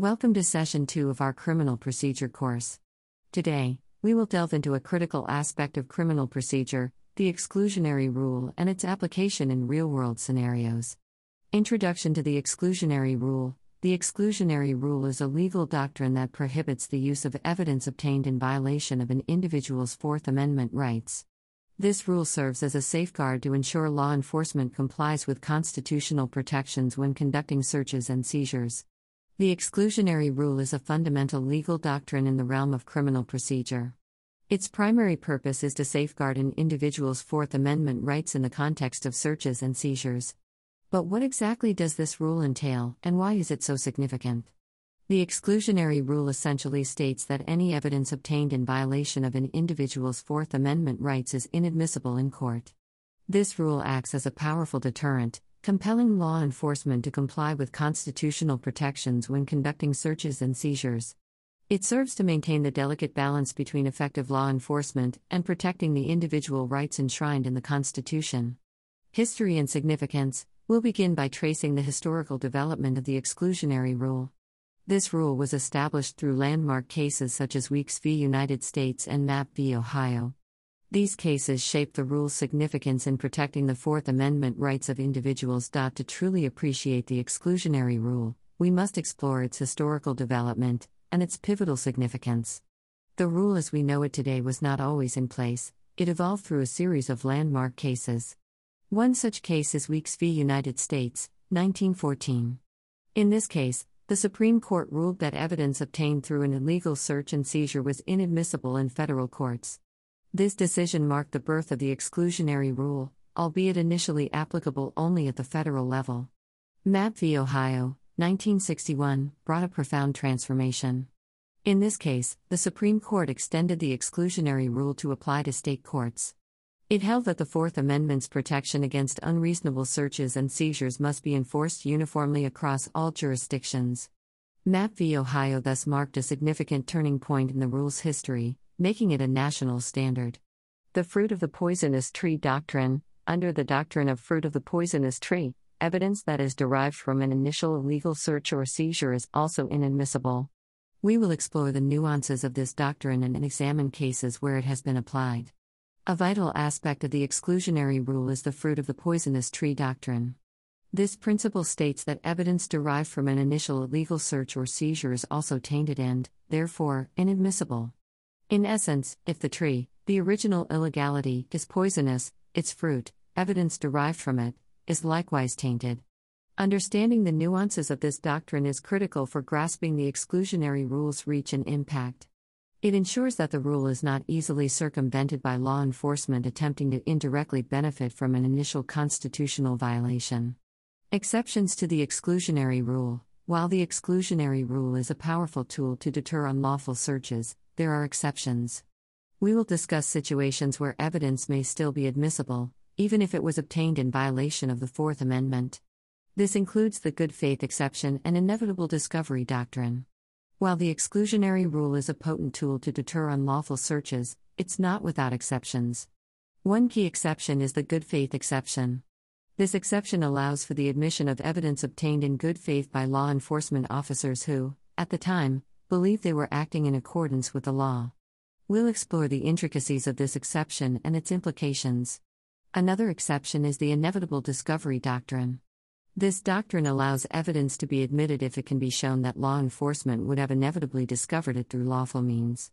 Welcome to Session 2 of our Criminal Procedure course. Today, we will delve into a critical aspect of criminal procedure the exclusionary rule and its application in real world scenarios. Introduction to the exclusionary rule The exclusionary rule is a legal doctrine that prohibits the use of evidence obtained in violation of an individual's Fourth Amendment rights. This rule serves as a safeguard to ensure law enforcement complies with constitutional protections when conducting searches and seizures. The exclusionary rule is a fundamental legal doctrine in the realm of criminal procedure. Its primary purpose is to safeguard an individual's Fourth Amendment rights in the context of searches and seizures. But what exactly does this rule entail, and why is it so significant? The exclusionary rule essentially states that any evidence obtained in violation of an individual's Fourth Amendment rights is inadmissible in court. This rule acts as a powerful deterrent, compelling law enforcement to comply with constitutional protections when conducting searches and seizures. It serves to maintain the delicate balance between effective law enforcement and protecting the individual rights enshrined in the Constitution. History and significance We'll begin by tracing the historical development of the exclusionary rule. This rule was established through landmark cases such as Weeks v. United States and Mapp v. Ohio. These cases shape the rule's significance in protecting the Fourth Amendment rights of individuals. To truly appreciate the exclusionary rule, we must explore its historical development and its pivotal significance. The rule as we know it today was not always in place, it evolved through a series of landmark cases. One such case is Weeks v. United States, 1914. In this case, the Supreme Court ruled that evidence obtained through an illegal search and seizure was inadmissible in federal courts. This decision marked the birth of the exclusionary rule, albeit initially applicable only at the federal level. Mapp v. Ohio, 1961, brought a profound transformation. In this case, the Supreme Court extended the exclusionary rule to apply to state courts. It held that the Fourth Amendment's protection against unreasonable searches and seizures must be enforced uniformly across all jurisdictions. Mapp v. Ohio thus marked a significant turning point in the rule's history, making it a national standard. The fruit of the poisonous tree doctrine Under the doctrine of fruit of the poisonous tree, evidence that is derived from an initial illegal search or seizure is also inadmissible. We will explore the nuances of this doctrine and examine cases where it has been applied. A vital aspect of the exclusionary rule is the fruit of the poisonous tree doctrine. This principle states that evidence derived from an initial illegal search or seizure is also tainted and, therefore, inadmissible. In essence, if the tree, the original illegality, is poisonous, its fruit, evidence derived from it, is likewise tainted. Understanding the nuances of this doctrine is critical for grasping the exclusionary rule's reach and impact. It ensures that the rule is not easily circumvented by law enforcement attempting to indirectly benefit from an initial constitutional violation. Exceptions to the exclusionary rule While the exclusionary rule is a powerful tool to deter unlawful searches, there are exceptions. We will discuss situations where evidence may still be admissible, even if it was obtained in violation of the Fourth Amendment. This includes the good faith exception and inevitable discovery doctrine. While the exclusionary rule is a potent tool to deter unlawful searches, it's not without exceptions. One key exception is the good faith exception. This exception allows for the admission of evidence obtained in good faith by law enforcement officers who, at the time, believed they were acting in accordance with the law. We'll explore the intricacies of this exception and its implications. Another exception is the inevitable discovery doctrine. This doctrine allows evidence to be admitted if it can be shown that law enforcement would have inevitably discovered it through lawful means.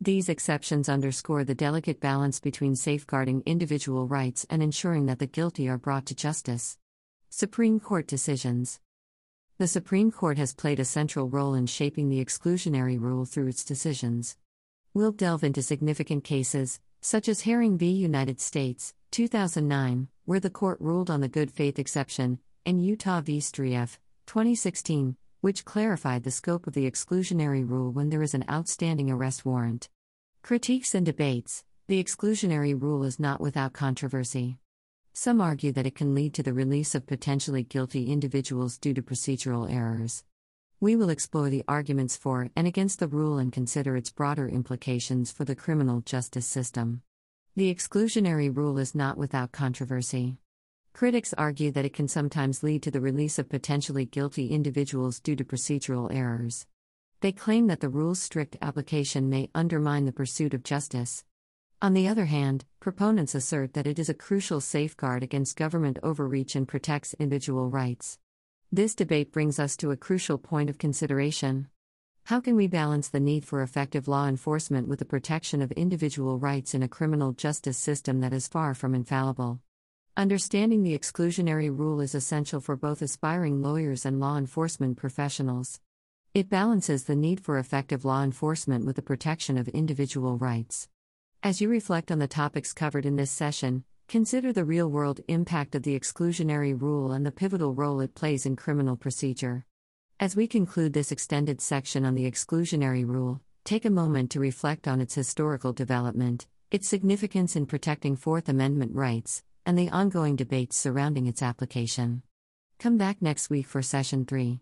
These exceptions underscore the delicate balance between safeguarding individual rights and ensuring that the guilty are brought to justice. Supreme Court decisions The Supreme Court has played a central role in shaping the exclusionary rule through its decisions. We'll delve into significant cases, such as Herring v. United States, 2009, where the court ruled on the good faith exception, and Utah v. Strieff, 2016, which clarified the scope of the exclusionary rule when there is an outstanding arrest warrant. Critiques and debates The exclusionary rule is not without controversy. Some argue that it can lead to the release of potentially guilty individuals due to procedural errors. We will explore the arguments for and against the rule and consider its broader implications for the criminal justice system. The exclusionary rule is not without controversy. Critics argue that it can sometimes lead to the release of potentially guilty individuals due to procedural errors. They claim that the rule's strict application may undermine the pursuit of justice. On the other hand, proponents assert that it is a crucial safeguard against government overreach and protects individual rights. This debate brings us to a crucial point of consideration. How can we balance the need for effective law enforcement with the protection of individual rights in a criminal justice system that is far from infallible? Understanding the exclusionary rule is essential for both aspiring lawyers and law enforcement professionals. It balances the need for effective law enforcement with the protection of individual rights. As you reflect on the topics covered in this session, consider the real world impact of the exclusionary rule and the pivotal role it plays in criminal procedure. As we conclude this extended section on the exclusionary rule, take a moment to reflect on its historical development, its significance in protecting Fourth Amendment rights, and the ongoing debates surrounding its application. Come back next week for Session 3.